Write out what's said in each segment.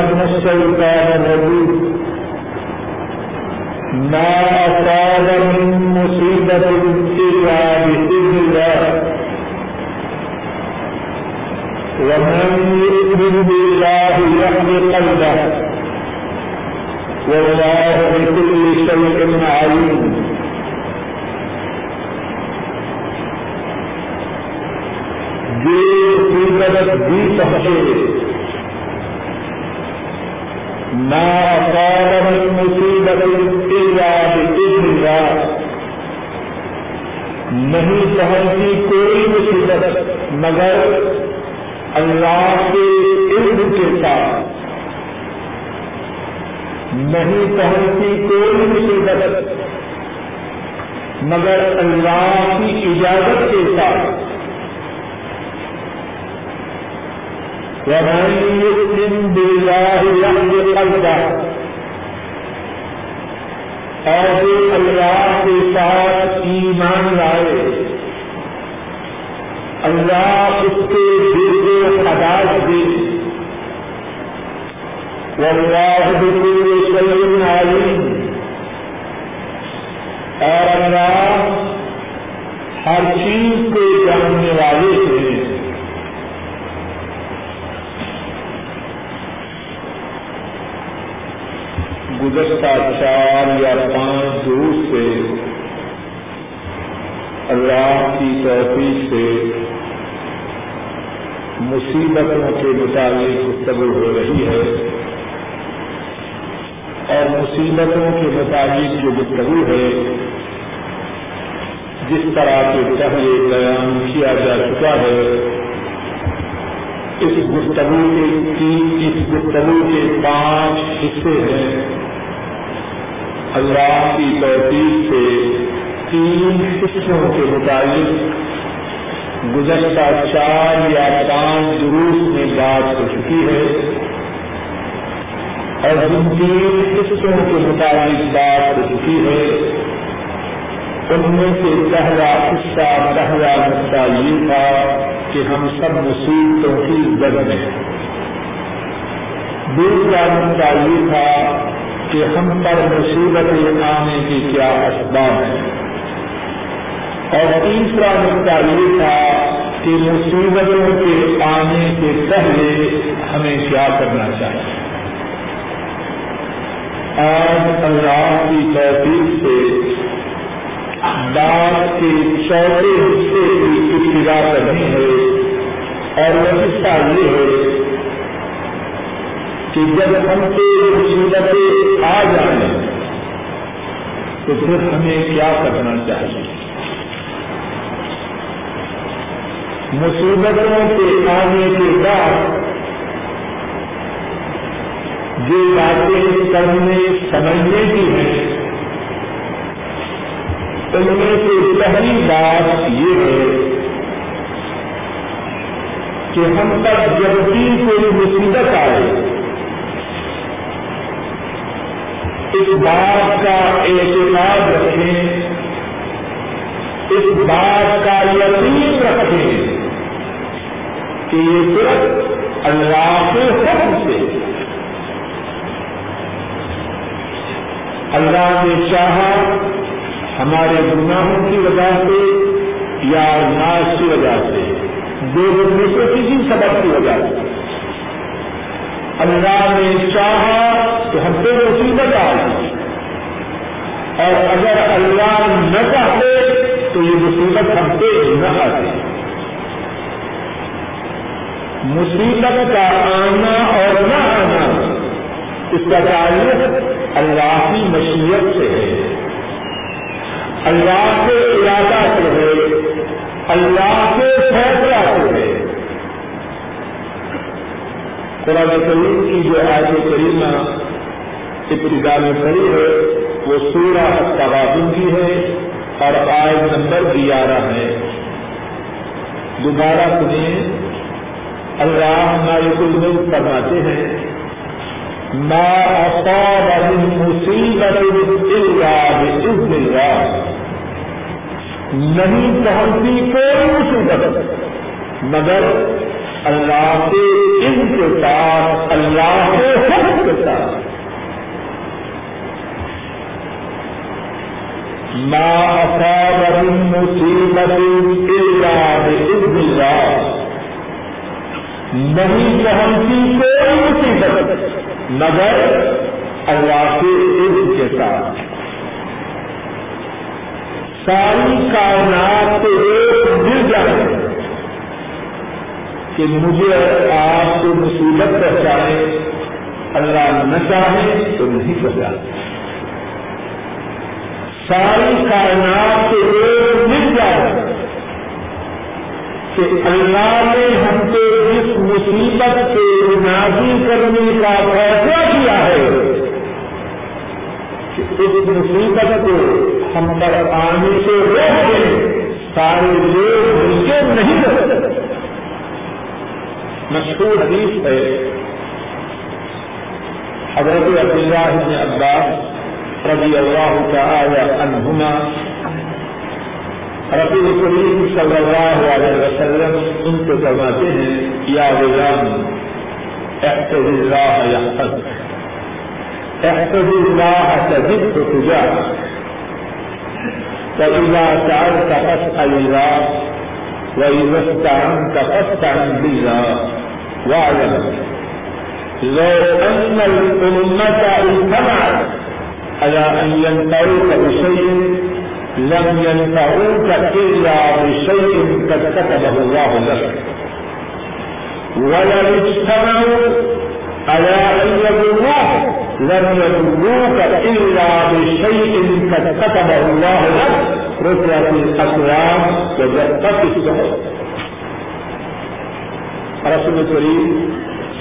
من الشيطان الرجيم ما أصاب من مصيبة إلا بإذن الله. ومن يؤمن بالله قلبه. والله بكل شيء عليم. مصیبت بھی پہنچے نہ قابل مصیبت نہیں پہنچی کوئی مصیبت، مگر اللہ کے علم کے ساتھ نہیں پہنچی کوئی مصیبت، مگر اللہ کی اجازت کے ساتھ۔ ومن يؤمن بالله اور اللہ کے ساتھ ایمان لائے اللہ اس کے دل کو خداش دے واللہ بكل شيء عليم اور اللہ ہر چیز کو جاننے والے ہیں گزشتہ چار یا پانچ دور سے اللہ کی توفیق سے مصیبتوں کے مطابق گفتگو ہو رہی ہے اور مصیبتوں کے مطابق جو گفتگو ہے، جس طرح کے پہلے بیان کیا جا چکا ہے، اس گفتگو کے اس گفتگو کے پانچ حصے ہیں۔ اللہ کی توفیق سے تین حصوں کے مطابق گزشتہ چار یا پانچ دروس میں بات ہو چکی ہے۔ اور جن تین حصوں کے مطابق بات ہو چکی ہے۔ ان میں سے پہلا حصہ پہلا مسئلہ یہ تھا کہ ہم سب مصیبتوں کی جد میں دوسرا مسئلہ یہ تھا کہ ہم پر مصیبت آنے کی کیا اسباب ہیں۔ اور تیسرا نقطہ یہ تھا کہ مصیبتوں کے آنے سے پہلے ہمیں کیا کرنا چاہیے۔ آج اللہ کی توفیق سے بات کے چوتھے حصے کی ابتدا کرنی ہے اور وہ حصہ یہ ہے کہ جب ہم سے مصیبتیں آ جائیں تو پھر ہمیں کیا کرنا چاہیے؟ مصیبتوں کے آنے کے بعد جو باتیں کرنے سمجھنے کی ہیں، ان میں سے پہلی بات یہ ہے کہ ہم تک جب بھی کوئی مصیبت آئے، اس بات کا اعتماد رکھیں، اس بات کا یقین رکھیں۔ کہ یہ صرف اللہ کے حکم سے۔ اللہ نے چاہا ہمارے گناہوں کی وجہ سے یا ناش کی وجہ سے، دو میں سے کسی سبب کی وجہ سے۔ اللہ نے چاہا تو ہم پہ مصیبت آ گئی اور اگر اللہ نہ چاہتے تو یہ مصیبت ہم پہ نہ آتی مصیبت کا آنا اور نہ آنا، اس کا تعلق اللہ کی مشیت سے ہے۔ اللہ کے ارادہ سے ہے، اللہ کے فیصلہ سے ہے۔ قرآن کریم کی جو آج کریمہ ابتدا میں کھڑی ہے، وہ سورہ توازن کی ہے اور آئے نمبر گیارہ ہے۔ دوبارہ سنیے۔ اللہ ہمارے الملک فرماتے ہیں، ما اصاب من مصیبت الا باذن اللہ نہیں پہنچتی کوئی مصیبت، مگر اللہ کے ان کے ساتھ، اللہ کے حکم کے ساتھ۔ ما اصاب من مصیبت الا باذن اللہ نہیں پہنچی کوئی مصیبت مگر اللہ کے عزت کے ساتھ۔ ساری کائنات ایک مل جائے کہ مجھے آپ کو مصیبت پہنچائے اللہ نہ چاہے تو نہیں پہنچا ساری کائنات ایک مل جائے کہ اللہ نے ہم کو جس مصیبت سے نازی کرنے کا فیصلہ کیا ہے کہ اس مصیبت کو ہم پر آنے سے روک دیں، سارے لوگ مل نہیں کر مشہور حدیث ہے، حضرت عبداللہ بن عباس رضی اللہ تعالی عنہما رسول کریم صلی اللہ علیہ وسلم ان کو فرماتے ہیں، یا غلام احتج اللہ یحفظ. احتج اللہ تجد تو تجا فإذا سألت فاسأل الله وإذا استعنت فاستعن بالله واعلم. لو أن الأمة اجتمعت على أن ينفعوك بشيء لم ينفعوك إلا بشيء قد كتبه الله لك. ولم اجتمعوا على أن يضروك لم يضروك إلا بشيء قد كتبه الله لك. رفعت الأقلام وجفت الصحف رسول کریم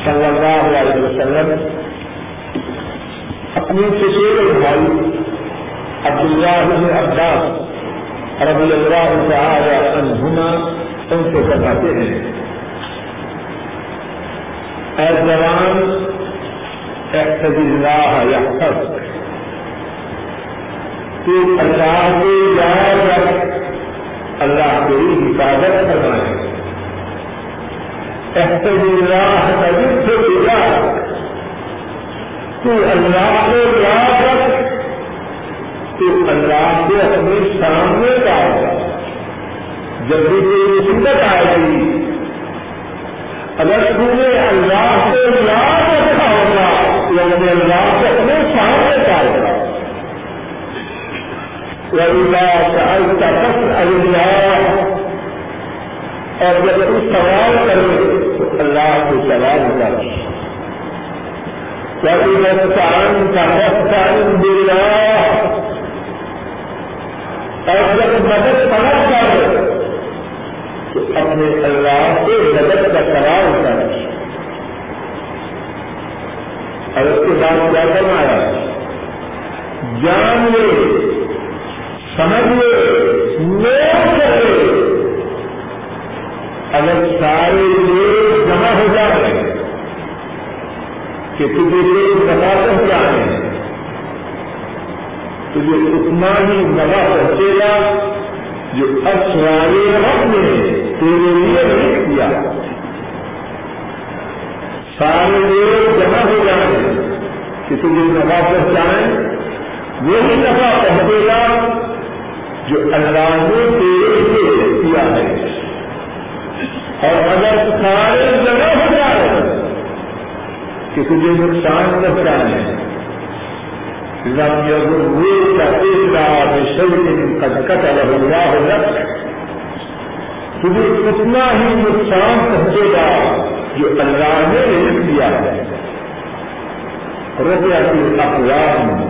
صلی اللہ علیہ وسلم، اپنی چچیرے بھائی عبد اللہ بن عباس رضی اللہ تعالی عنہما ان سے بتاتے ہیں، اے جوان احتج اللہ یحفظ، تو اللہ کے یاد رکھ، اللہ تیری حفاظت فرمائے۔ احتج اللہ تجد سے تو اللہ کو یاد رکھ تو اللہ کو اپنے سامنے کا ہوگا جب بھی کوئی مصیبت آئے گی، اگر تم نے اللہ کو یاد رکھا ہوگا یعنی تو اپنے اللہ کو اپنے سامنے کا ہوگا اللہ کا فصل اللہ اور جب تم سوال کرے، تو اللہ کو سوال کرو وإذا استعنت فاستعن بالله اور جب مدد طلب کر تو اپنے اللہ سے مدد کا سوال کر اور اس کے بعد کیا کرنا ہے جان لے، سمجھ لے، نوٹ کر لے۔ اگر سارے لوگ جمع ہو جائے کہ تجھے لوگ بتا پہنچائیں تجھے اتنا ہی مزہ پہنچے گا جو اچھوارے رب نے تیرے لیے نہیں کیا۔ سارے لوگ جمع ہو جائیں کہ تجھے نفع پہنچائیں، وہی نفع پہنچے گا جو اللہ نے تیرے لیے کیا ہے۔ اور اگر سارے جمع ہو جائے کہ تجھے نقصان پہنچائیں لم يضروك إلا بشيء قد كتبه الله لك تجھے اتنا ہی نقصان پہنچے گا جو اللہ نے لکھ دیا ہے۔ رضا کی اقوام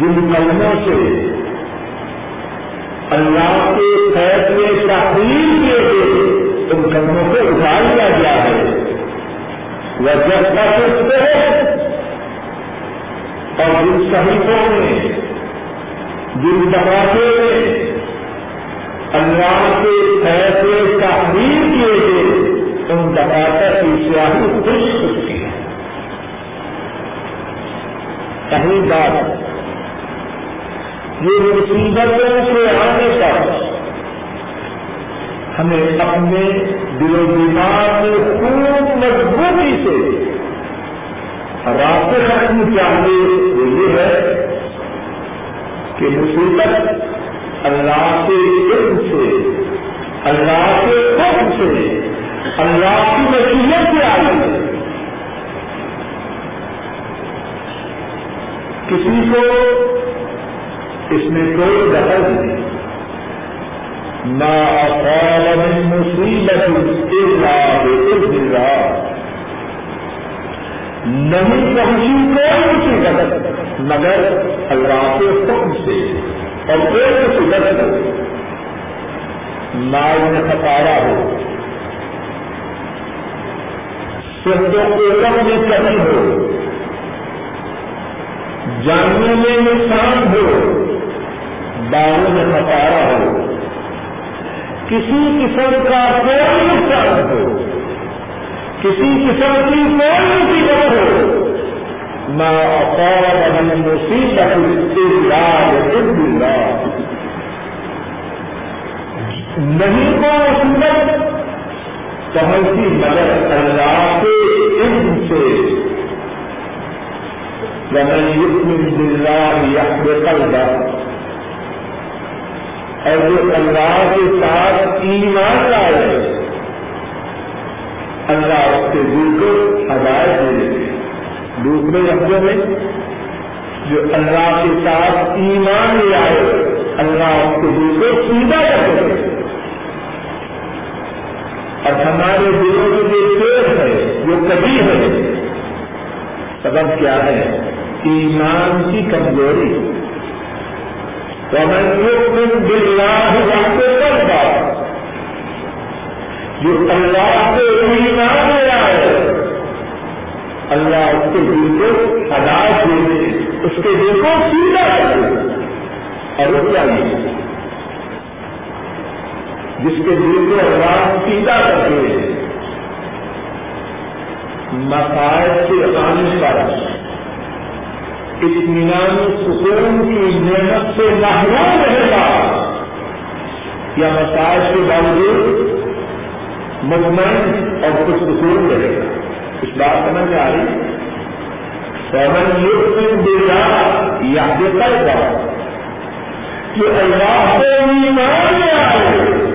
جن قلموں سے اللہ کے فیصلے تحریر کیے گئے، ان قلموں سے اٹھا لیا گیا ہے۔ وہ جب تک اور جن صحیحوں میں جن دباتے میں اللہ کے فیصلے تحریر کیے گئے ان دباتا کی سیاہی خوش چکی ہے۔ پہلی بات، یہ مصیبتوں سے آنے پر ہمیں اپنے دل و دماغ میں خوب مضبوطی سے راستے ختم چاہیے۔ وہ یہ ہے کہ مصیبت اللہ کے علم سے، اللہ کے حکم سے، اللہ کی نصیحت سے آئی ہے۔ کسی کو اس میں کوئی دخل نہیں۔ نہ مصیبت نہیں پہنچی کوئی مصیبت۔ مگر اللہ کے حکم سے اور کوئی مصیبت مال میں خطارا ہو۔ صرف ایک میں کمی ہو۔ جاننے میں نقصان ہو۔ باغوں میں خطارا ہو۔ کسی قسم کا کوئی نقصان ہو۔ کسی قسم کی کوئی مصیبت ہو۔ نہ مصیبت نہیں کو مصیبت پہنچی مگر اللہ کے علم سے. ومن يؤمن بالله يحب قلبه. اور جو اللہ کے ساتھ ایمان لائے، اللہ اس کے دل کو ہدایت دے دیتے دوسرے لفظوں میں جو اللہ کے ساتھ ایمان لے آئے، اللہ اس کے دل کو سیدھا کر اور ہمارے دلوں میں جو پیڑ ہے، جو کبھی ہے۔ سبب کیا ہے؟ ایمان کی کمزوری۔ ومن بالله وحده جو اللہ سے ایمان اللہ اس کے دل کو ہدایت دے دے، اس کے دل کو سیدھا کر دے۔ اور رک جائیے جس کے دل کو اللہ سیدھا کر دے۔ مسائل کے آنے پر اطمینان سکون کی محنت سے محروم رہے گا۔ یا مسائل کے باوجود مطمئن اور کچھ سکون رہے گا۔ اس بات سمجھ آ رہی فومن یوگ دیا یا دیتا گا کہ اللہ کو ایمان میں آئے۔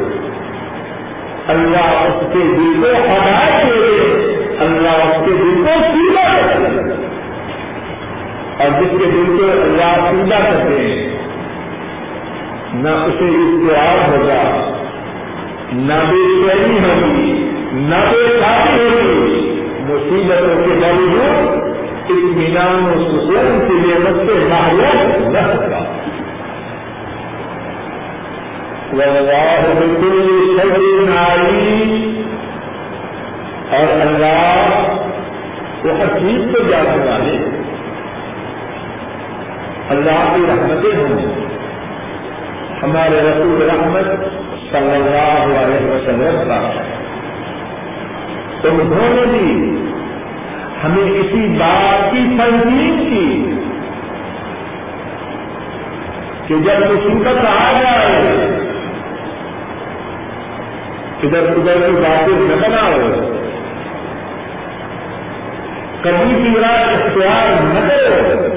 اللہ اس کے دل کو ہدایت دے اللہ اس کے دل کو سیدھا کرے اور جس کے دل کو اللہ سیدھا کرتے ہیں نہ اسے اختیار ہوگا، نہ بے چینی ہوگی، نہ بے شادی ہوگی۔ مصیبتوں کے باوجود اطمینان و سکون کی نعمت سے محروم نہ ہوگا واللہ بكل شيء عليم اور اللہ وہ ہر چیز کو جاننے والے اللہ کی رحمتیں ہوں۔ ہمارے رسول رحمت صلی اللہ علیہ وسلم کا ہے۔ انہوں نے بھی ہمیں اسی بات کی تنظیم کی کہ جب مصیبت آ جائے، ادھر ادھر کی باتیں نہ بناؤ۔ کبھی بھی رات اختیار نہ کرو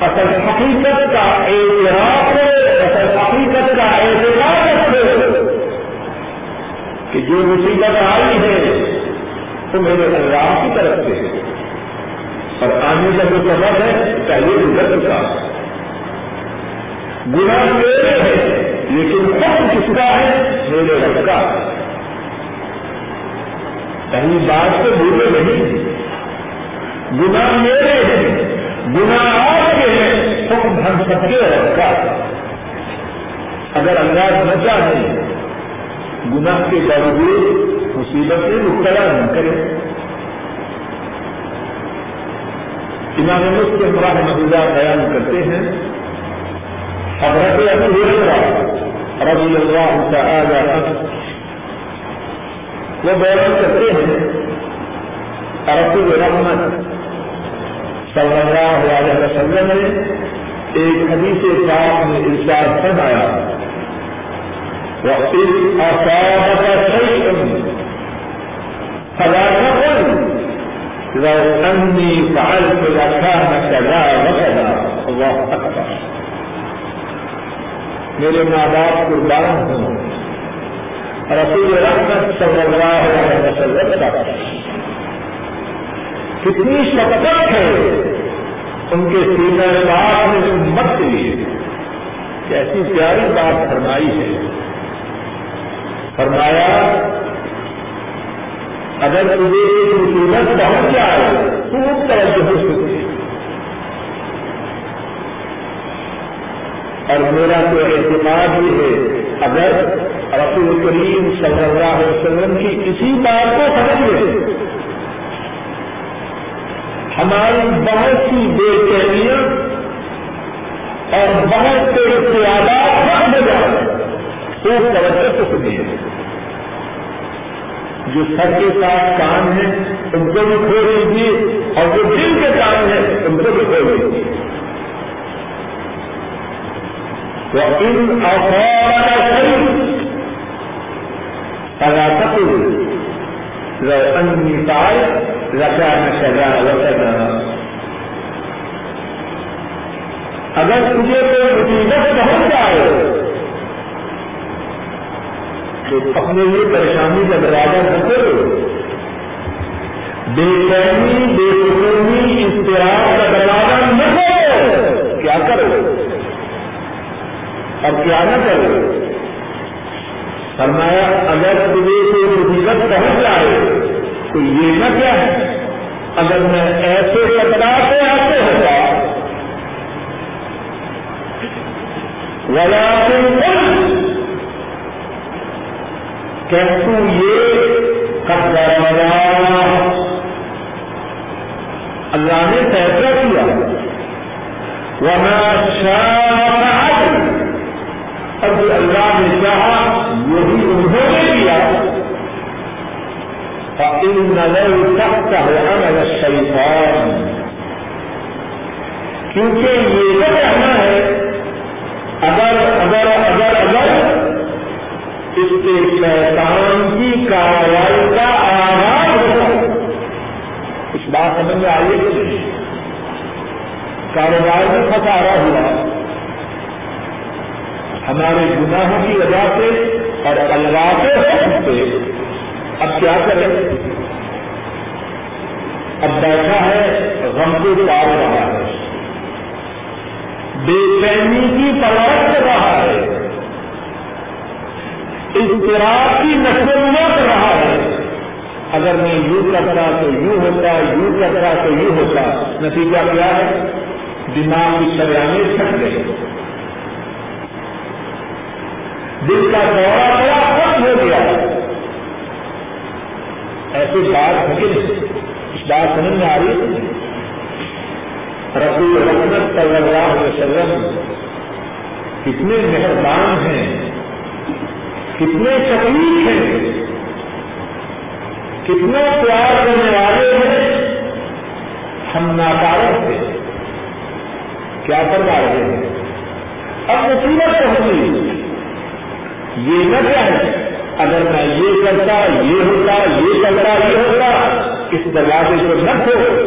اصل حقیقت کا اعتراف اصل حقیقت کا اعتراف کہ جو مصیبت آئی ہے، تو میرے اللہ کی طرف سے اور آنے کا جو سبب ہے، پہلے گزر چکا گنا میرے ہے لیکن خود کس کا ہے؟ میرے رب کا۔ پہلی بات تو بولے نہیں۔ گنا میرے ہیں گنا آپ کے ہیں، حکم ہم سب کے رکھا اگر انداز نہ چاہے گنا کے باوجود مصیبت سے مبتلا نہ کرے۔ امام مسلم رحمۃ اللہ بیان کرتے ہیں حضرت ابو ہریرہ رضی اللہ تعالی عنہ۔ وہ بیان کرتے ہیں رسول رحمت۔ صلی اللہ علیہ وسلم نے ایک حدیث پاک میں ارشاد فرمایا، وَإِذْ أَصَابَكَ شَيْءٌ فَلَا تَقُلْ میرے ماں باپ قربان ہوں۔ رسول رحمت صلی اللہ علیہ وسلم۔ کا کتنی شفقت ہے۔ ان کے سینہ پاک نے امت کے لیے کیسی پیاری بات فرمائی ہے۔ فرمایا، اگر تجھے ایک مصیبت پہنچ جائے، خوب توجہ ہو اور میرا تو اعتماد بھی ہے، اگر رسول کریم صلی اللہ علیہ وسلم کی کسی بات کو سمجھ لے ہماری بہت سی بے چینیاں اور بہت سے اختیارات ختم ہو جائے توجہ سے سنیے جو سر کے ساتھ کام ہے، ان کو بھی کھو دیجیے اور جو دل کے کام ہے، ان کو بھی کھو دیجیے وہ ان افواہ صحیح اگر تک انی پائے رکھا میں سجا وسا اگر تجھے کوئی مصیبت پہنچ جائے تو اپنے لیے پریشانی کا دروازہ نہ کرو بے چینی بے سکونی اشتراک کا دروازہ نہ کرو کیا کرو؟ اور کیا نہ کرو؟ فرمایا، اگر تجھے کوئی مصیبت پہنچ جائے تو یہ نہ کیا ہے اگر میں ایسے ٹکرا سے آتے ہوگا ولا تم کیسو یہ اللہ نے فیصلہ کیا وہاں شاہ اور جو اللہ نے چاہا وہی انہوں نے کیا ان نظر تخت ہے کیونکہ یہ تو کہنا ہے، اگر اگر اگر اگر اس کے شیطان کی کاروائی کا آغاز ہوتا کچھ بات سمجھ میں آئیے کہ کاروبار میں پھنسارا ہوا ہمارے گناہوں کی وجہ سے اور الواقع سے۔ اب کیا کریں؟ اب بیٹھا ہے، غم کو پار رہا ہے۔ بے چینی کی پرورش کر رہا ہے۔ اضطراب کی نشر نہ کر رہا ہے۔ اگر میں یوں کرتا تو یوں ہوتا، یوں کرتا تو یوں ہوتا۔ نتیجہ کیا ہے؟ دماغ کی شریانے چھٹ گئے دل کا دورہ بڑا ختم ہو گیا۔ ایسی بات ہے بات سمجھ میں آ رہی ہے؟ رسول رحمت صلی اللہ علیہ وسلم کتنے مہربان ہیں، کتنے شکیل ہیں، کتنے پیار کرنے والے ہیں، ہم ناکارک تھے کیا کروا رہے ہیں؟ اب مصیبت پہنچی یہ نہ کیا ہے اگر میں یہ کرتا، یہ ہوتا، یہ کرتا، یہ ہوتا اس دروازے کو نہ ہو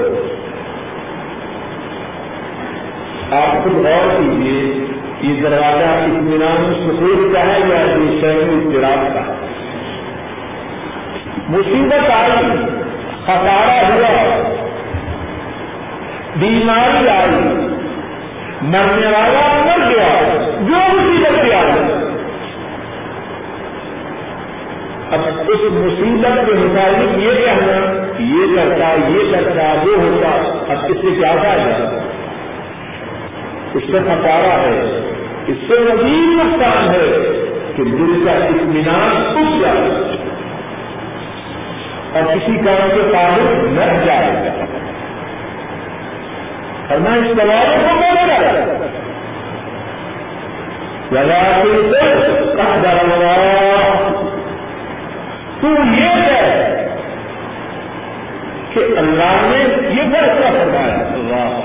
آپ خود غور کیجیے یہ دروازہ اطمینان سکون کا ہے یا شہر اضطراب کا ہے؟ مصیبت آئی خسارا ہوا، بیماری آئی، مرنے والا مر گیا، جو مصیبت بھی آئی۔ اب اس مصیبت کے مطابق یہ کہنا یہ کرتا یہ کرتا، وہ ہوتا، اب اس سے کیا فائدہ اس سے خسارا ہے۔ اس سے مزید نقصان ہے کہ دل کا اطمینان اٹھ جائے۔ اور کسی کام کے قابل نہ جائے۔ اور میں اس سوالوں کو بول رہا لگا تو یہ ہے کہ اللہ نے یہ فیصلہ فرمایا۔ اللہ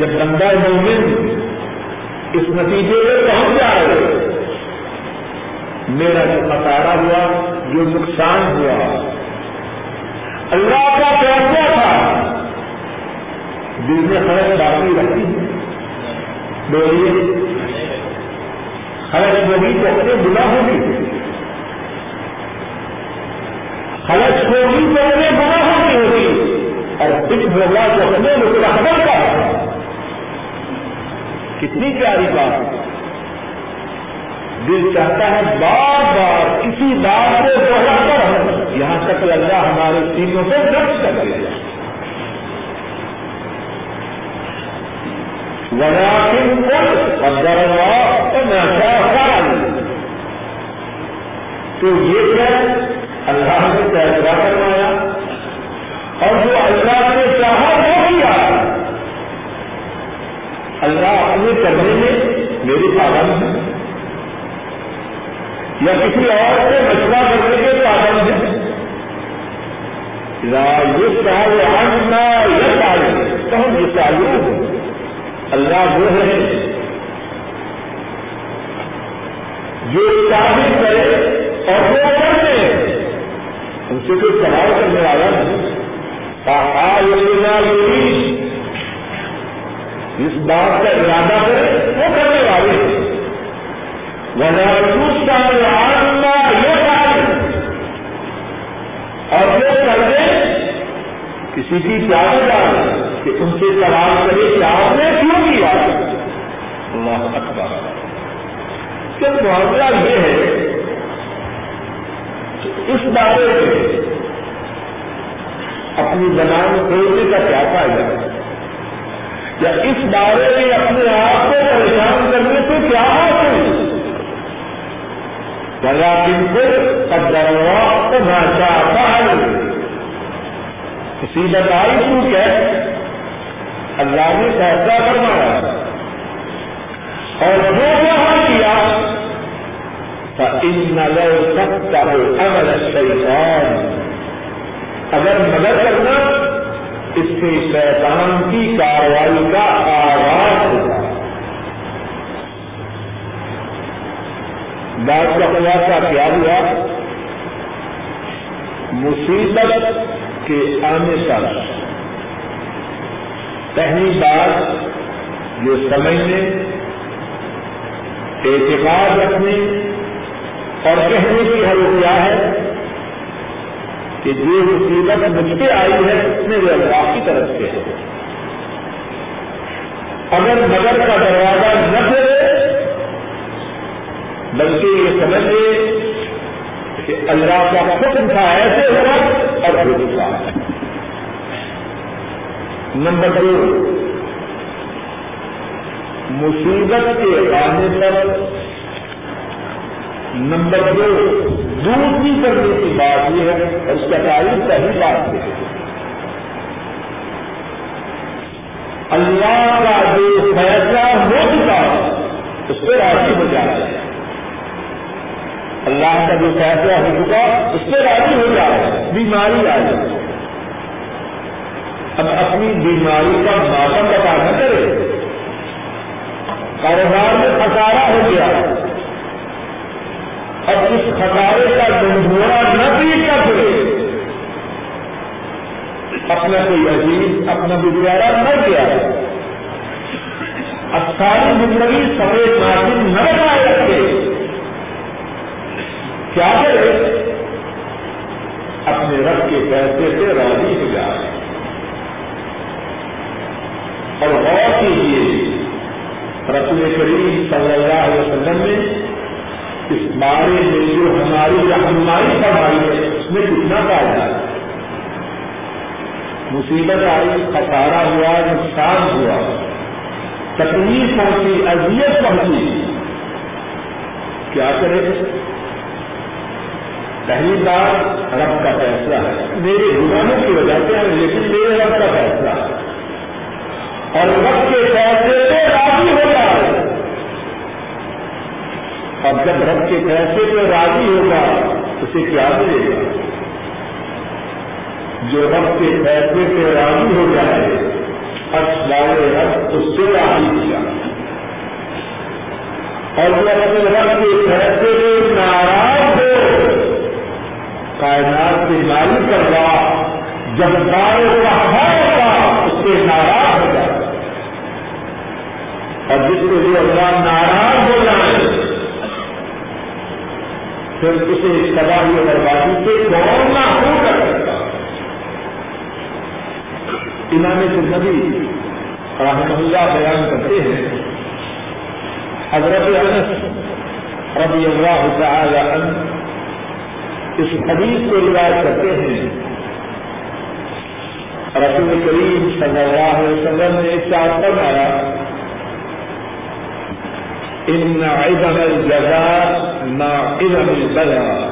جب بندہ مومن اس نتیجے میں پہنچ جائے، میرا جو خسارا ہوا، جو نقصان ہوا، اللہ کا فیصلہ تھا۔ دل میں خرچ باقی رکھتی بولیے۔ خرچ ہوگی تو اپنے بنا ہوگی خرچ ہوگی تو اپنے بنا ہوگی ہوگی اور کچھ ہوگا تو اپنے متحمل کا کتنی پیاری بات۔ دل چاہتا ہے بار بار کسی بات کو دوہرا کر۔ یہاں تک لگ رہا ہمارے سینوں پہ رقص کر دیا ولكن قدر الله وما شاء فعل. تو یہ کیا اللہ نے فیصلہ کروایا اور جو اللہ نے چاہا وہ کیا اللہ اپنے کرنے میں میری پابند ہے۔ یا کسی اور سے مشورہ کرنے کے پابند ہے؟ یہ چاہے آنا یہ چاہیے تو ہم یہ چاہیے اللہ وہ ہے جو چاہی کرے اور وہ کرتے ان سے کوئی سوال کرنے والا نہیں۔ اس بات کا ارادہ کرے، وہ کرنے والے محسوس کا یہ کام اور جو کر دے، کسی کی پیار ڈال کہ ان سے سوال کرے کہ آپ نے کیوں کیا؟ اللہ اکبر۔ کہ معاملہ یہ ہے کہ اس بارے میں اپنی زبان کھولنے کا کیا فائدہ ہے؟ یا اس بارے میں اپنے آپ کو پریشان کرنے سے کیا حاصل بلا دن کو قدروا تو نہ چاہتا مصیبت آئی تو کیا؟ اللہ نے فیصلہ کروایا اور جو وہاں کیا ان نظر سب کا امر شیطان اگر مدد کرنا، اس سے شیطان کی کاروائی کا آغاز ہوگا بات کا خلاصہ کیا ہوا؟ مصیبت کے آنے کا پہلی بات جو سمجھنے، اعتقاد رکھنے اور کہنے کی حل کیا ہے کہ جو مصیبت مجھ پہ آئی ہے، اس میں وہ اللہ کی طرف سے ہے۔ اگر مگر کا دروازہ نہ کھلے، بلکہ یہ سمجھ لے کہ اللہ کا حکم تھا ایسے ہوگا اور ہے نمبر دو، مصیبت کے آنے پر۔ نمبر دو دوسری کرنے کی بات یہ ہے، اور اس کا تعریف صحیح بات ہے۔ اللہ کا جو فیصلہ ہو چکا اس پہ راضی ہو جائے اللہ کا جو فیصلہ ہو چکا، اس پہ راضی ہو جائے بیماری آ جائے اب اپنی بیماری کا ماتم بتا نہ کرے کاروبار میں خسارا ہو گیا۔ اب اس خسارے کا ڈنڈورا نہ پیٹ کر پڑے اپنا کوئی عزیز، اپنا گزارا نہ کیا اب ساری زندگی سفید ناصر نہ بنائے رکھے۔ کیا کرے؟ اپنے رب کے پیسے سے راضی ہو جائے۔ اور غور کیجیے رسول کریم صلی اللہ علیہ وسلم نے اس بارے میں جو ہماری رہنمائی فرمائی ہے، اس میں کتنا فائدہ ہے؟ مصیبت آئی خسارا ہوا، نقصان ہوا۔ تکلیف پہنچی، اذیت پہنچی۔ کیا کرے پہلی بات رب کا فیصلہ ہے۔ میرے گناہوں کی وجہ سے لیکن میرے رب کا فیصلہ ہے۔ اور رب کے فیصلے پہ راضی ہو جائے اور جب رب کے فیصلے پہ راضی ہوگا، اسے کیا ملے گا۔ جو رب کے فیصلے پہ راضی ہو جائے والے رب اس سے راضی کیا اور جو اپنے رب کے فیصلے پہ ناراض ہو، کائنات کے مالک کروا جب بارے کا ہوگا اس سے ناراض اور جس کے لیے اللہ ناراض ہو جائے پھر اسے تباہی اور بربادی سے کون نہ ہو کر سکتا امام نبی رحمہ اللہ بیان کرتے ہیں، حضرت انس رضی اللہ تعالی عنہ اس حدیث کو روایت کرتے ہیں۔ رسول کریم صلی اللہ علیہ وسلم نے ایک چار فرمایا ان عدم الجزاء مع عدم البلاء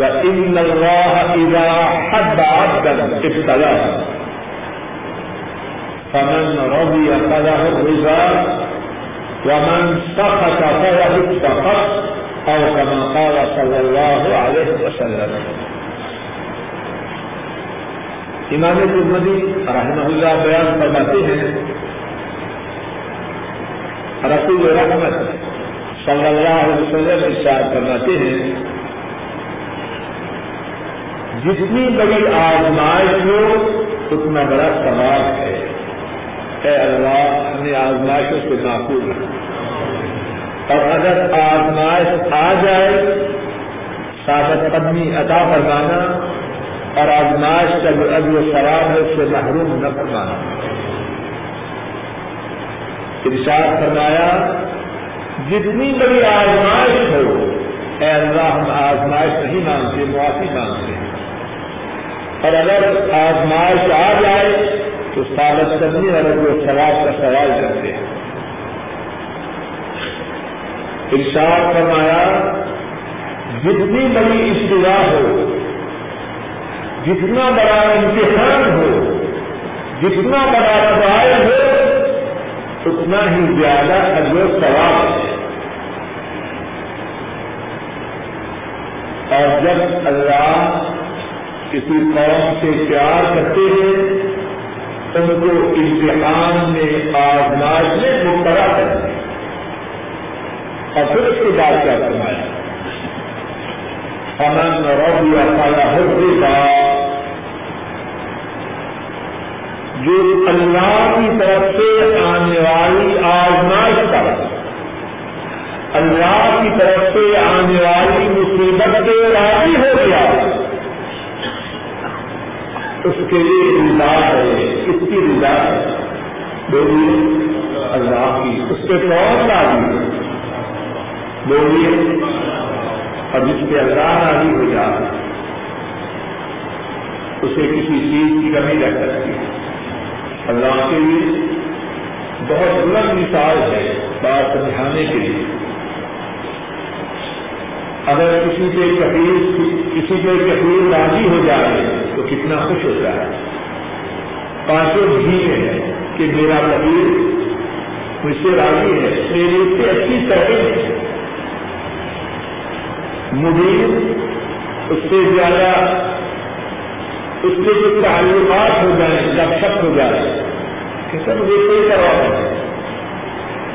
وان الله اذا حب عبدا ابتلاه فمن رضي فله الرضا، ومن سخط فله السخط او كما قال صلی اللہ علیہ وسلم. امام ترمدی رحمہ اللہ بیان فرماتے ہیں رسول رحمت صلی اللہ علیہ وسلم ارشاد فرماتے ہیں، جتنی بڑی آزمائش ہو، اتنا بڑا ثواب ہے۔ اے اللہ، ہمیں آزمائشوں سے معقول رکھا اور اگر آزمائش آ جائے ثابت قدمی عطا فرمانا اور آزمائش کا جو اب ابھی سوال ہے اس سے محروم نہ فرمانا۔ ارشاد فرمایا، جتنی بڑی آزمائش ہو، اے اللہ ہم آزمائش نہیں مانگتے معافی مانگتے ہیں۔ اور اگر آزمائش آ جائے، تو ثابت قدمی اور ابھی سوال کا سوال کرتے ہیں۔ ارشاد فرمایا، جتنی بڑی ابتدا ہو، جتنا بڑا امتحان ہو، جتنا بڑا سوال ہو اتنا ہی زیادہ اجر سوال ہے۔ اور جب اللہ کسی قوم سے پیار کرتے ہیں، ان کو امتحان میں آزماش میں مبتلا کرتے ہیں اور پھر اس کے بعد کیا فرمایا امن روبیا خالا ہوگا جو اللہ کی طرف سے آنے والی آزمائش پر اللہ کی طرف سے آنے والی مصیبت کے راضی ہو گیا۔ اس کے لیے رضا ہے کس کی رضا ہے۔ بولیے، اللہ کی اس کے کون راضی ہے۔ بولیے اور جس پہ اللہ راضی ہو جائے اسے کسی چیز کی کمی رہ سکتی ہے اللہ کے لیے بہت بلند مثال ہے بات سمجھانے کے لیے۔ اگر کسی کے کبیر کسی کے کبیر راضی ہو جائے تو کتنا خوش ہوتا ہے۔ پانچوں بھی ہے کہ میرا کبیر مجھ سے راضی ہے میری اس سے اچھی طرح مدیر، اس سے زیادہ، اس کے جو تعلقات ہو جائیں گپ ہو جائے سر مجھے کوئی کروا ہے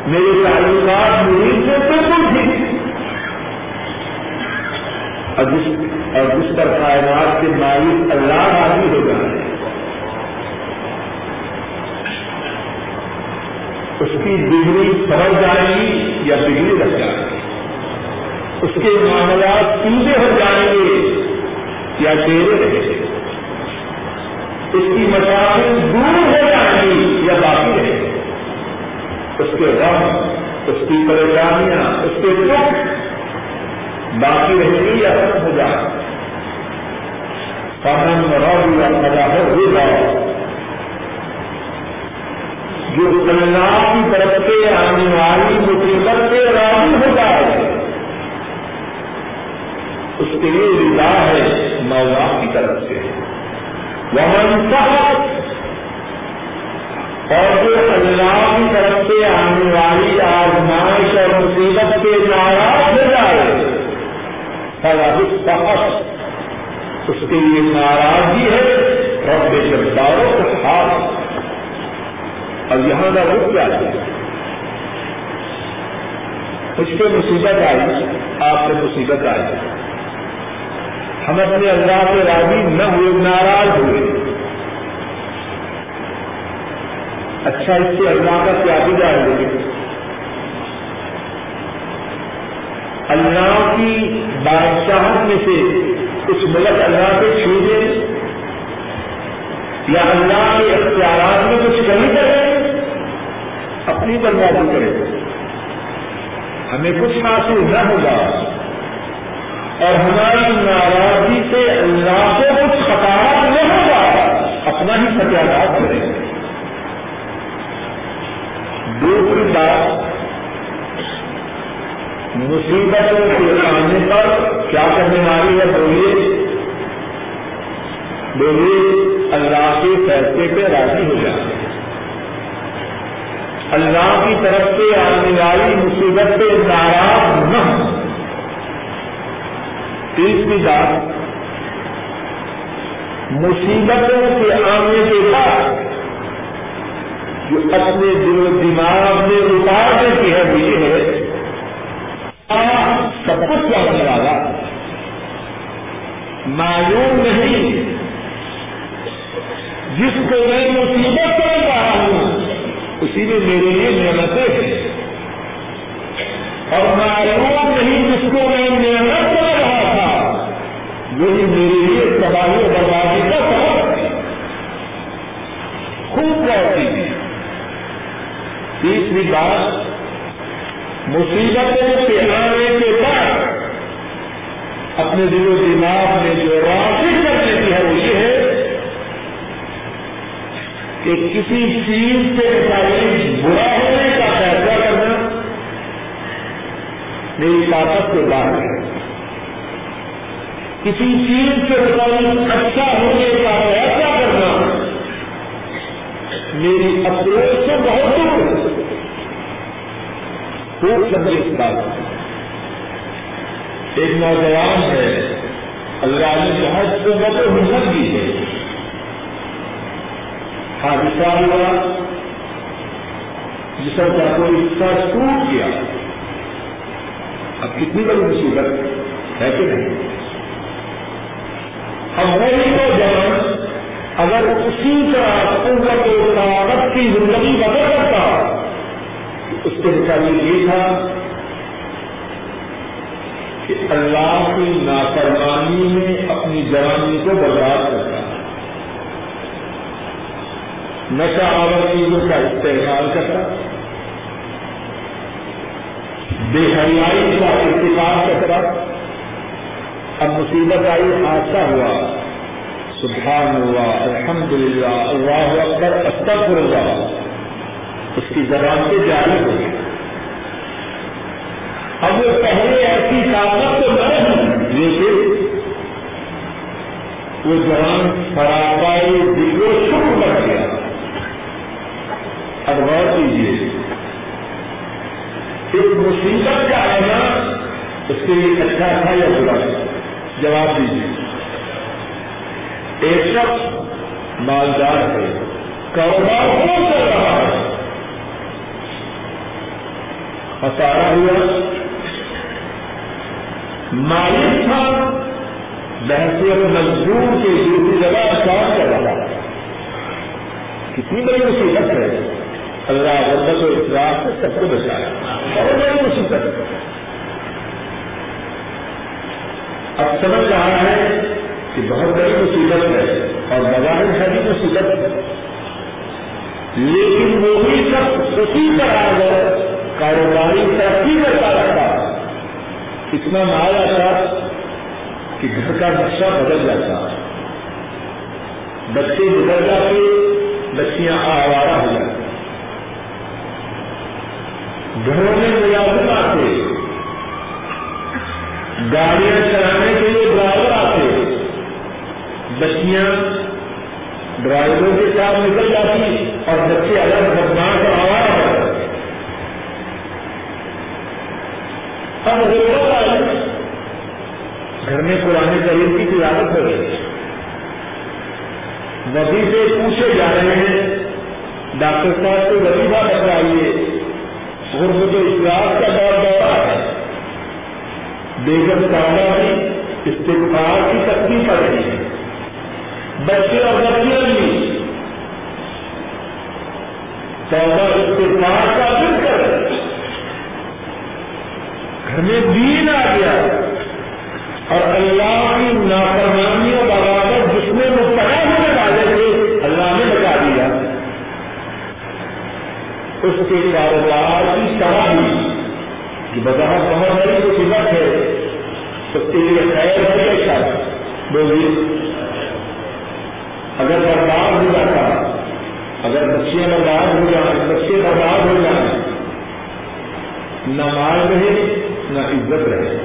میرے تعلقات مدیر سے بالکل ٹھیک۔ اور جس اور جس پر کائنات کے مالک اللہ راضی ہو جائے اس کی ڈگری سمجھ جائے گی یا ڈگری رکھ جائے گی؟ اس کے معاملات سیدھے ہو جائیں گے یا ٹیرے رہیں گے؟ اس کی مسائل دور ہو جائیں گی یا باقی رہیں گے اس کے غم، اس کی پریشانیاں، اس کے دکھ باقی رہیں گی یا ختم ہو جائے فن رو یا مذاہب ہو جاؤ جو اللہ کی طرف سے آنے والی مصیبت سے راضی ہو جائے، اس کے لیے رضا ہے مولا کی طرف سے۔ وہ اور جو اللہ کی طرف سے آنے والی آزمائش اور مصیبت کے ناراض ہو جائے فقط اس کے لیے ناراضی ہے، رب جبداروں کا خاص اور یہاں کا رخ کیا ہے؟ اس پہ مصیبت آئی، آپ پہ مصیبت آئی۔ ہم اپنے اللہ سے راضی نہ ہوئے، ناراض ہوئے۔ اچھا اس سے اللہ کا کیا بھی جائے اللہ کی بادشاہت میں سے کچھ ملک اللہ سے چھوٹے یا اللہ کے اختیارات میں کچھ کمی کرے اپنی بربادی کرے ہمیں کچھ حاصل نہ ہوگا۔ اور ہماری ناراضی سے اللہ کو کچھ خطرات نہ ہوگا اپنا ہی ستیاغات کرے دوسری بات مصیبتوں کے آنے پر کیا کرنے والی ہے بولیے بولیے اللہ کے فیصلے پہ راضی ہو جائے۔ اللہ کی طرف سے آنے والی مصیبت پہ ناراض نہ ہو۔ تیسری بات، مصیبتوں کے آنے کے بعد جو اپنے دل و دماغ میں اتار دیتی ہے، وہ یہ ہے سب کچھ جاننے والا؟ معلوم نہیں جس کو میں مصیبت کر رہا ہوں، اسی میں میرے لیے نعمتیں ہیں۔ اور معلوم نہیں جس کو میں نعمت کر وہی میرے لیے تباہی بربادی کا سبب خوب غور کیجیے تیسری بات مصیبتوں کے آنے کے بعد اپنے دل و دماغ میں جو راضی کر دیتی ہے وہ یہ ہے کہ کسی چیز سے مطابق برا ہونے کا فیصلہ کرنا میری طاقت کے باہر ہے۔ کسی چیز کے مطابق اچھا ہونے کا فیصلہ کرنا میری اپروچ سے بہت دور خوب سمجھے اس بات ایک نوجوان ہے، اللہ نے بہت سے بڑے ہنر دی ہے حادثہ ہوا۔ جس کا کوئی حصہ ٹوٹ کیا اب کتنی بڑی مصیبت ہے کہ نہیں؟ اب وہی اگر اسی طرح قوت و طاقت کی زندگی بدل کرتا اس کے مطابق یہ تھا کہ اللہ کی نافرمانی میں اپنی جوانی کو برباد کرتا۔ نشہ آور چیزوں کا استعمال کرتا۔ بے حیائی کا اتفاق کرتا۔ اب مصیبت آئی، حادثہ ہوا۔ سبحان اللہ الحمد للہ اللہ اکبر استغفر اللہ اس کی زبان سے جاری ہو گئی۔ اب وہ پہلے ایسی طاقت تو نہ لیکن وہ جوان فراپائی دل و شکر بن گیا۔ اب غور کیجیے ایک مصیبت کا آنا اس کے لیے اچھا تھا یا برا؟ جواب دیجیے ایک شخص مالدار ہے، کاروبار کون کر رہا ہے۔ ہسارا ہوا۔ مالک تھا، بحثیت مزدور کے دوسری جگہ کام کر رہا ہے۔ کتنی بڑی مصیبت ہے۔ اللہ غربت و اطلاع سے سب کو بچایا بہت بڑی مصیبت ہے۔ اب سمجھ رہا ہے کہ بہت بڑی مصیبت ہے اور بظاہر ہے بھی مصیبت لیکن وہی سب اسی طرح اگر کاروباری ترقی کرتا رہتا اتنا مال آتا کہ گھر کا نقشہ بدل جاتا۔ بچے بدل جاتے، بچیاں آوارہ ہو جاتی۔ گھروں میں ملازم گاڑیاں چلانے کے لیے ڈرائیور آتے بچیاں ڈرائیوروں کے ساتھ نکل جاتی اور بچے الگ بدماش اور آوارہ ہو جاتے اب ضرورت آئی گھر میں پرانے کریم کی تجارت ہو گئی ندی سے پوچھے جا رہے ہیں۔ ڈاکٹر صاحب کو وظیفہ بتائیے غرب تو اجلاس کا دور دورہ ہے۔ بیگم کالا بھی استغفار کی تکلیف پڑ رہی ہے۔ بچے اور بچیاں بھی توبہ استغفار کا دل کر گھر میں دین آ گیا۔ اور اللہ کی نافرمانیوں بغاوت جس میں مبتلا ہونے والے تھے، اللہ نے بتا دیا۔ اس کے کاروبار کی شرح کی بظاہر بہت بڑی مصیبت ہے۔ اس کے لیے خیر ہے کیا بولیے۔ اگر برباد ہو جاتا اگر بچیاں برباد ہو جائیں، بچے برباد ہو جائیں، نہ مال رہے، نہ عزت رہے،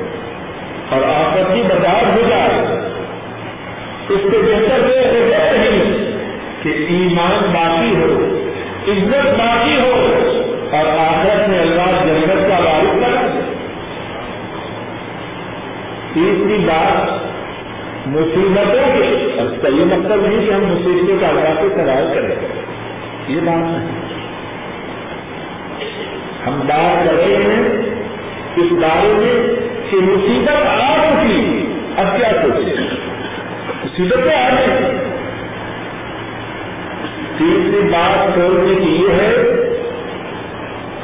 اور آپس کی برباد ہو جائے، اس سے بہتر یہ نہیں کہ ایمان باقی ہو، عزت باقی ہو، اور آخرت میں اللہ جنت کا وارث کر تیسری بات مصیبتوں کے اب کا یہ مطلب نہیں کہ ہم مصیبتوں کا اللہ سے سوال کریں۔ یہ بات نہیں۔ ہم بات کر رہے ہیں اس بارے میں کہ مصیبت آ چکی اب کیا سوچے مصیبتیں آ گئی تیسری بات سوچنے کی یہ ہے،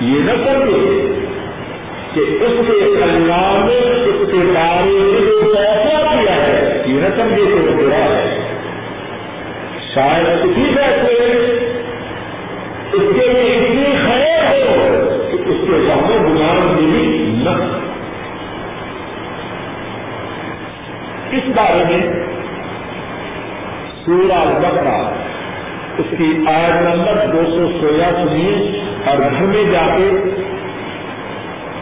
یہ نہ سمجھے کہ اس کے اللہ نے اس کے بارے میں جو فیصلہ کیا ہے، یہ نہ سمجھے کہ وہ برا ہے۔ شاید اسی فیصلے اس کے لیے اتنی خیر ہو کہ اس کے سامنے گزار بھی نہ اس بارے میں سورہ بکرا اس کی آیت نمبر دو سو سولہ سنیے اور گھر میں جا کے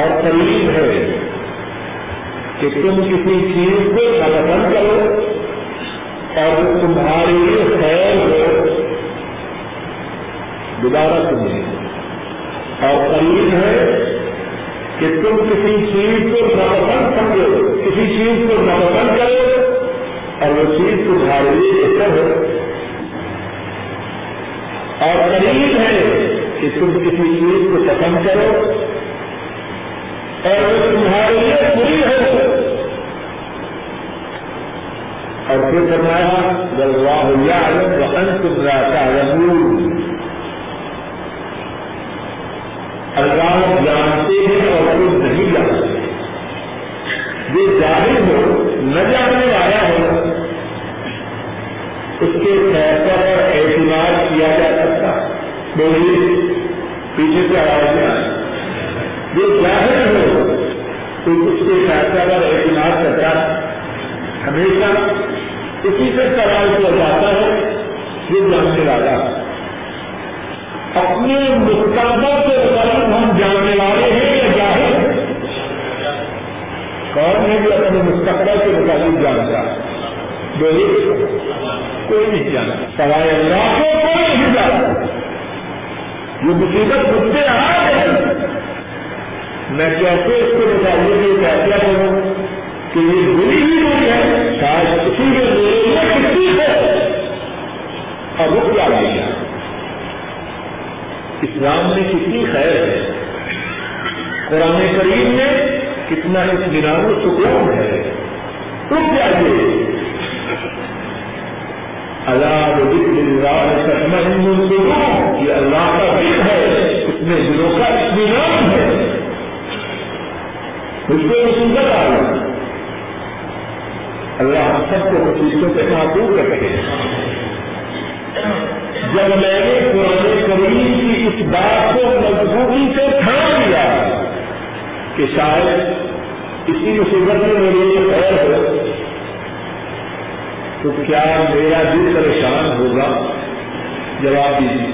اور قریب ہے کہ تم کسی چیز کو ناپسند کرو اور تمہارے لیے خیر ہو۔ دوبارہ سنیں اور قریب ہے کہ تم کسی چیز کو ناپسند سمجھو۔ کسی چیز کو ناپسند کرو اور وہ چیز تمہارے لیے بہتر ہو اور قریب ہے کہ تم کسی چیز کو پسند کرو اور وہ تمہارے لیے پوری ہو اور پھر فرمایا جب واہ یعلم وانتم لا تعلمون۔ اللہ جانتے ہیں اور تم نہیں جانتے۔ یہ ظاہر ہو، نہ جاننے والا ہو، اس کے فیصلہ پر اعتماد کیا جا سکتا۔ بولیے، پیچھے سے آواز میں آئے یہ ظاہر تو اس کے فیصلہ پر اعتماد کرتا ہمیشہ اسی سے سوال کیا جاتا ہے، یہ جاننے والا اپنے مستقبل کے مطابق ہم جاننے والے ہیں یا ظاہر کون ہے جو اپنے مستقبل کے مطابق جانتا بولیے، کوئی نہیں جانتا سوائے اللہ کو کوئی نہیں جانتا یہ مصیبت مجھ سے آ گئی میں کیسے اس کو بتائیے کہ فیصلہ کروں کہ یہ بری ہی بری ہے۔ شاید کسی میں میرے کسی ہے اور وہ کیا لے گا اسلام میں کتنی خیر ہے۔ قرآن کریم میں کتنا اطمینان و سکون ہے۔ تم جائیے اللہ ذکر اللہ سکم یہ اللہ کا دل ہے، اس میں دلوں کا اطمینان ہے۔ مجھ کو مصیبت آ گئی اللہ ہم سب کو مصیبتوں سے محدود رکھے۔ جب میں نے قرآن کریم کی اس بات کو مضبوطی سے تھام لیا کہ شاید اسی مصیبت میں میرے لیے خیر ہو، تو کیا میرا دل پریشان ہوگا جواب دیجیے۔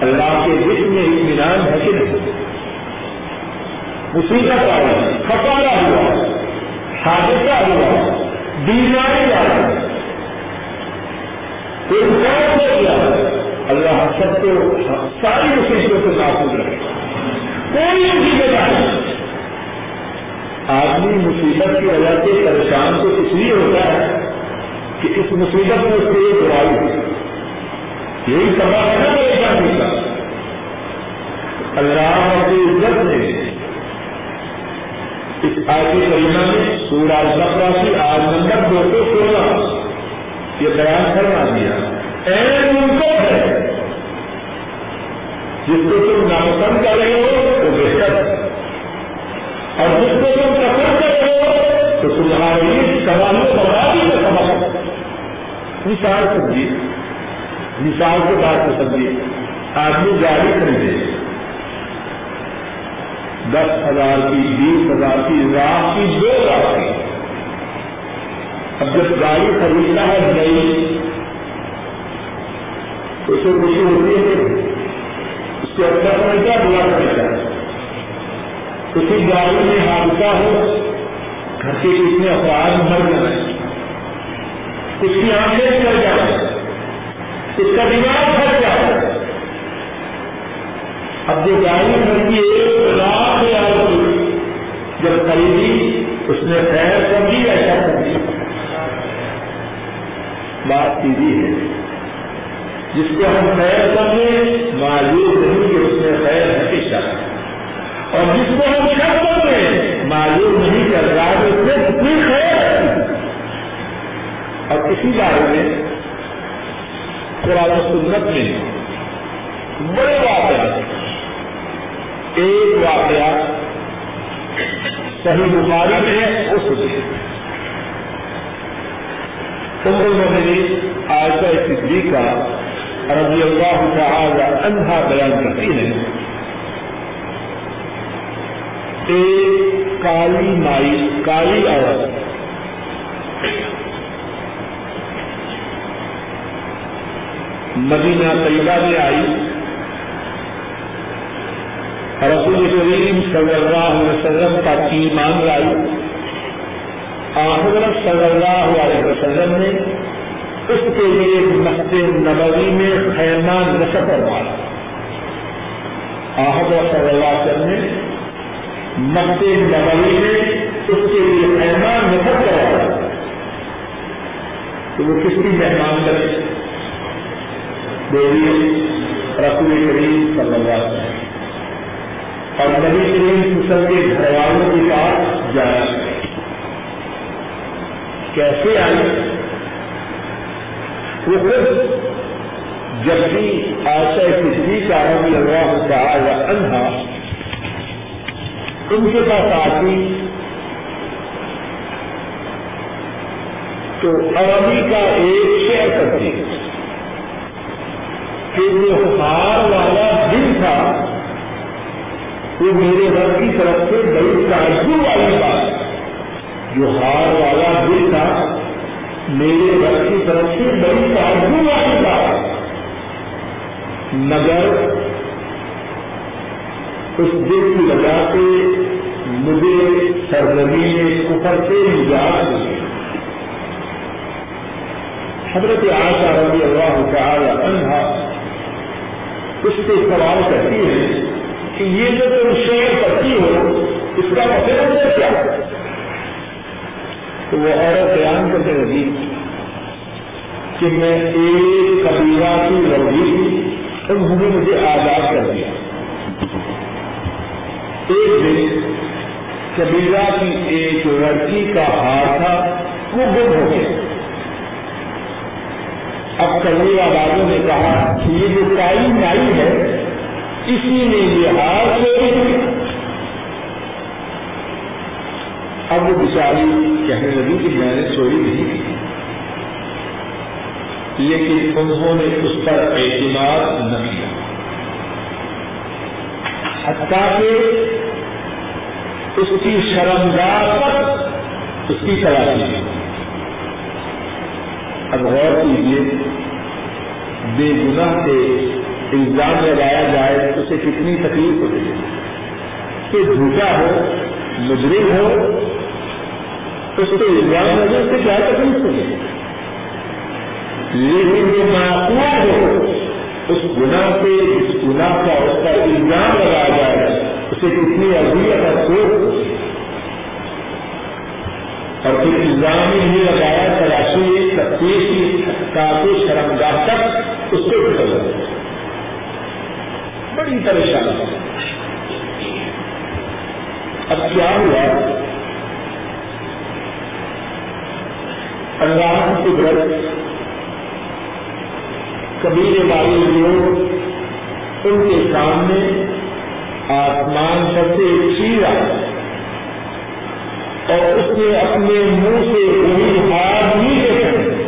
اللہ کے دل میں اطمینان ہے کہ نہیں؟ مصیبت آئی کھپارا ہوا۔ حادثہ ہوا؟ بیماری آئی انسان ہو گیا اللہ سب کو ساری مصیبتوں سے محفوظ رکھے۔ کوئی مصیبت نہیں۔ آدمی مصیبت کی وجہ سے پریشان تو اس لیے ہوتا ہے کہ اس مصیبت میں اس کو ایک دوائی ہوئی یہی سبب ہے نا پریشانی کا اللہ کی عزت نے اس آگے کریمہ میں سورا سپرا کی آج نمبر دو سو سولہ یہ بیان کرنا دیا۔ این منصف ہے، جس کو تم ناپسند کر رہے ہو، وہ بہتر اور جس کو تم پسند کر رہے ہو، تو تمہاری سوالوں بربادی کا سبب مثال سمجھیے۔ مثال کے بات کو سمجھیے۔ آدمی گاڑی خریدے۔ دس ہزار کی، بیس ہزار کی لاکھ کی، دو لاکھ کی۔ اب جب گاڑی خریدنا ہے نئی، تو اسے خوشی ہوتی ہے اس کے اندر میں کیا بلا کرتا ہے کسی گاڑی میں حادثہ ہو، گھر کے کتنے افراد مر جائیں اس کی آنکھیں چل جائیں۔ اس کا دماغ پھٹ جائے۔ اب جو گاڑی گھر کی ایک جب خریدی، اس نے خیر سمجھی ایسا سمجھی بات سیدھی ہے۔ جس کو ہم خیر سمجھیں معلوم نہیں کہ اس میں خیر ہے کہ ہمیشہ اور جس کو ہم شک سمجھیں معلوم نہیں کر رہا کہ اس میں کتنی خیر اور اسی بارے میں قرآن سنت میں بڑے واقعات ایک واقعہ صحیح بخاری میں ہے اس میں عمر المؤمنین عائشہ صدیقہ رضی اللہ تعالی عنہا بیان کرتی ہے۔ ایک کالی مائی، کالی عورت، مدینہ طیبہ میں آئی۔ رسول کریم صلی اللہ علیہ وسلم کا ایمان لائی۔ حضرت صلی اللہ علیہ وسلم نے اس کے لیے مسجد نبوی میں خیمہ نصب کروایا حضرت صلی اللہ علیہ وسلم نے مسجد نبوی میں اس کے لیے خیمہ نصب کروایا تو وہ کس کی مہمان کرے دیوی رسول کریم صلی اللہ علیہ وسلم۔ اور نبی کریم سسل کے گھر والوں کے پاس جایا کیسے آئی وہ خود جب بھی آشا کسی کا ربی اللہ تعالی عنہا ان کے پاس آتی، تو عربی کا ایک شعر کرتی۔ کہ جو ہار والا دن تھا۔ وہ میرے رب کی طرف سے بڑی تعجب والی بات جو ہار والا دل تھا، میرے رب کی طرف سے بڑی تعجب والی بات مگر اس دل کی وجہ سے مجھے سرزمین کفر سے نجات ملی۔ حضرت آشا رضی اللہ تعالی عنہ اس سے سوال کرتی ہے کہ یہ جو تم شیئر کرتی ہو، اس کا مطلب ہے کیا؟ تو وہ عورت بیان کرنے لگی کہ میں ایک قبیلہ کی لڑکی تھی انہوں نے مجھے آزاد کر دیا۔ ایک دن قبیلہ کی ایک لڑکی کا ہار تھا، وہ گم ہو گیا۔ اب قبیلہ والوں نے کہا کہ یہ جو کائی نائی ہے اسی نے یہ ہار چوری کی اب وہ بچاری کہنے لگی کہ میں نے چوری نہیں کی۔ لیکن انہوں نے اس پر اعتماد نہ کیا۔ حتیٰ کہ اس کی شرمگاہ پر اس کی تلاشی کی اب غور کیجیے بے گناہ سے الزام لگایا جائے اسے کتنی تکلیف ہوتی ہے؟ کہ جھوٹا ہو، مجرم ہو، اس کو الزام نظر سے کیا تکلیف ہوگی لیکن جو معقول ہو، اس گناہ سے اس گناہ کا اس کا الزام لگایا جائے، اسے کتنی اذیت اور اور پھر الزام ہی نہیں لگایا، تلاشی، تفتیش کی کافی شرمگاہ تک اس کو بھی بڑی پریشانی۔ اب کیا ہوا؟ اللہ کی قدرت، قبیلے والے لوگ ان کے سامنے آسمان پر سے چیرا اور اس نے اپنے منہ سے کوئی ہاتھ نہیں دیکھا۔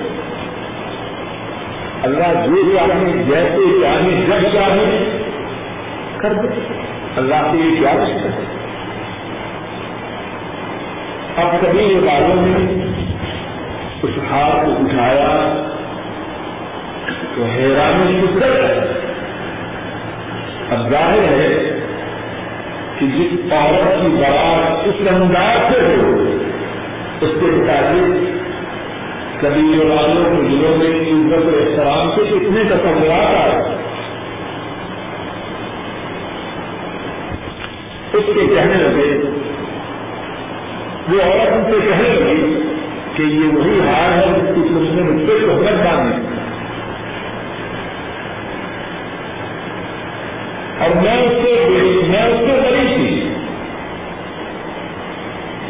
اللہ جو چاہے جیسے چاہے جب چاہے کر دے۔ اللہ کے لیے کیا ہے اب کبھی والوں نے اس ہاتھ کو اٹھایا تو حیرانی قدرت ہے۔ اب ظاہر ہے کہ جس عورت کی بات اس انداز سے ہو، اس کے مطابق کبھی والوں کے دلوں میں عزت و احترام سے کتنے تصورات آئے اس کے کہنے لگے۔ وہ عورت ان سے کہنے لگی کہ یہ وہی ہار ہے جس کی تم نے مجھ سے سہولت باندھی اور میں اس سے میں اس سے بڑی تھی۔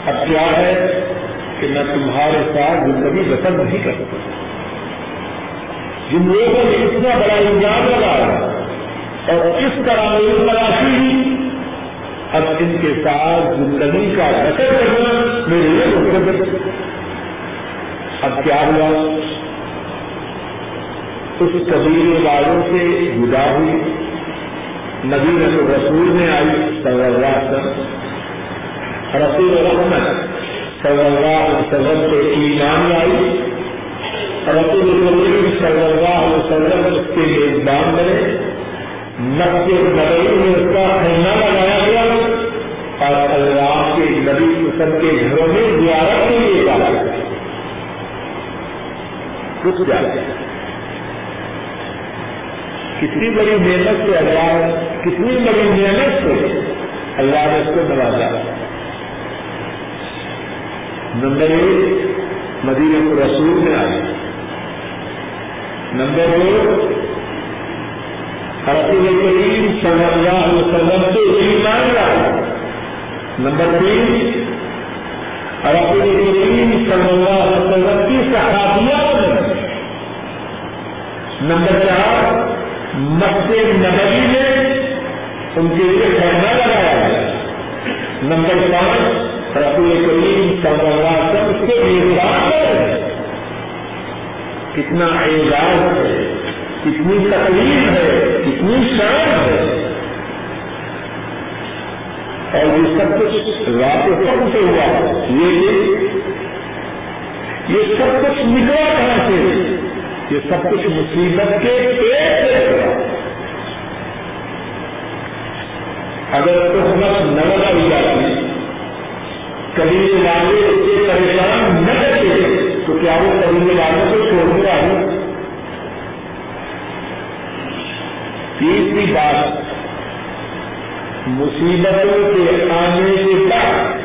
اب کیا ہے کہ میں تمہارے ساتھ زندگی بسر نہیں کر سکتا۔ جن لوگوں نے اتنا بڑا انجام لگایا اور اس طرح میری تلاشی اب ان کے ساتھ زندگی کا بسر کرنا میرے لیے مقدر اب کیا ہوا؟ اس قبیلے والوں سے جدا ہوئی۔ نبی تو رسول میں آئی صلی اللہ علیہ وسلم۔ رسول رحمت صلی اللہ علیہ وسلم سے ایمان آئی۔ رسول کریم صلی اللہ علیہ وسلم اس کے میزبان بنے۔ نقص نبی میں اس کا خیمہ لگایا گیا اور اللہ کے نبی قسم کے گھروں میں زیارت کے لیے ڈالا گیا رک جاتے کتنی بڑی محنت سے اللہ کتنی بڑی محنت سے اللہ نے اس کو نوازا۔ نمبر ایک، مدینہ کو رسول میں آئی نمبر دو، رسول کریم صلی اللہ علیہ وسلم سے ایمان لایا نمبر تین رسول کریم صلی اللہ علیہ وسلم کی صحافیات نمبر چار مسجد نبی میں ان کے لیے خیمہ لگایا گیا نمبر پانچ رسول کریم صلی اللہ علیہ وسلم اس کے میزبان ہے کتنا اعزاز ہے کتنی تکلیف ہے کتنی شان ہے اور یہ سب کچھ رات کم سے ہوا یہ یہ سب کچھ نکلا کہاں سے؟ یہ سب کچھ مصیبت کے پیٹ سے ہوا اگر تحمت نہ لگائی جاتی، کبھی والے اس سے پریشان نہ کرتے، تو کیا وہ کبھی والوں کو چھوڑ دیا ہے تیسری بات مصیبتوں کے آنے کے بعد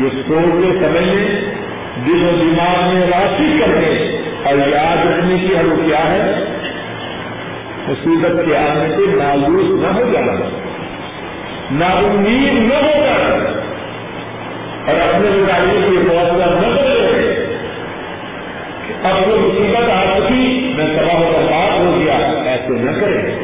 یہ سوچنے سمجھنے دل و دماغ میں راشی کرنے اور یاد رکھنے کی ہم کیا ہے؟ مصیبت کے آنے سے مایوس نہ ہو جانا، نا امید نہ ہو جانا اور اپنے مطالعے کے حوصلہ نہ کرے اب وہ مصیبت آ چکی، میں تباہ و برباد ہو گیا، ایسے نہ کرے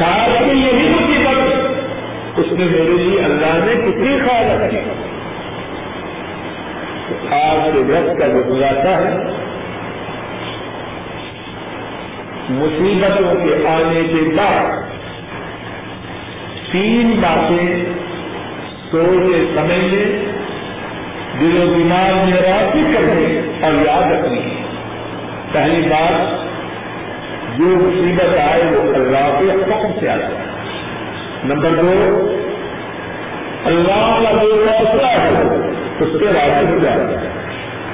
شاید میں یہی مصیبت اس میں میرے لیے اللہ نے کتنی خیال رکھی۔ آج کے وقت کا جو گزارتا ہے، مصیبتوں کے آنے کے بعد تین باتیں سوچے سمجھنے دل و دماغ میں راضی کرنے اور یاد رکھنی۔ پہلی بات جو مصیبت آئے وہ اللہ کے حکم سے آتا ہے نمبر دو، اللہ کا جو فیصلہ ہے، اس کے راضی ہو جائے۔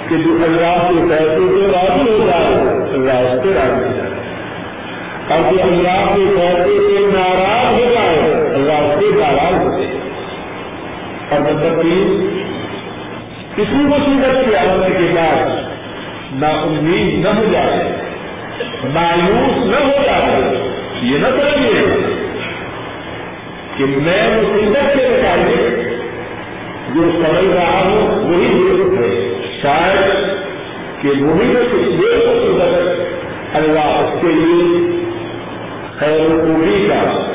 کہ جو اللہ کے فیصلے سے راضی ہو جائے، اللہ اس کے راضی ہو جائے۔ اور جو اللہ کے فیصلے سے ناراض ہو جائے، اللہ اس کے ناراض ہو جائے۔ اور مطلب کسی مصیبت کی آنے کے بعد نا امید نہ ہو جائے۔ مایوس نہ ہو جائے یہ نہ کریے کہ میں مصیبت کے مطابق جو سمجھ رہا ہوں، وہی ضرورت ہے۔ شاید کہ وہی میں کچھ دیر مصیبت اللہ اس کے لیے خیر خوبی کا،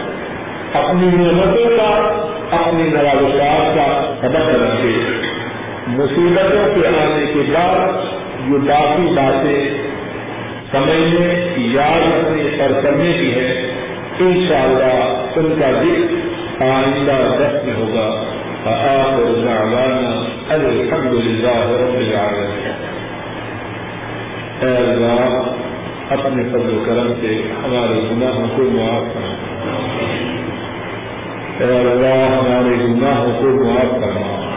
اپنی نعمتوں کا، اپنی نوازشات کا سبق رکھے مصیبتوں کے آنے کے بعد جو باقی باتیں سمجھنے یاد رکھنے اور کرنے کی ہے ان شاء اللہ ان کا ذکر آئندہ دس میں ہوگا۔ الحمد للہ رب العالمین۔ اے اللہ، اپنے فضل و کرم سے ہمارے گناہوں کو معاف کرنا۔ اے اللہ، ہمارے گناہوں کو معاف کرنا۔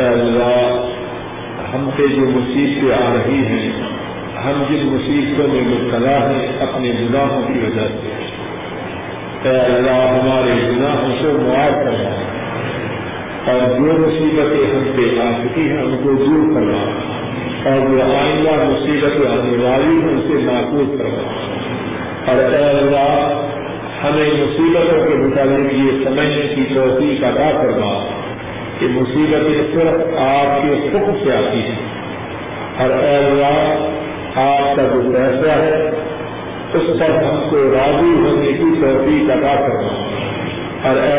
اے اللہ، ہم پہ جو مصیبتیں آ رہی ہیں ہم جن مصیبتوں میں مبتلا ہیں، اپنے گناہوں کی وجہ سے۔ اے اللہ، ہمارے گناہوں کو معاف کرنا اور جو مصیبتیں ہم پہ آ چکی ہیں، ان کو دور کرنا اور جو آئندہ مصیبتیں آنے والی ہیں اسے محفوظ کرنا اور اے اللہ، ہمیں مصیبتوں کے متعلق یہ سمجھنے کی توفیق ادا کرنا کہ مصیبتیں صرف آپ کے حکم سے آتی ہیں۔ اور اے اللہ آج کا جو فیصلہ ہے، اس پر ہم کو راضی ہونے کی توفیق ادا کرنا اور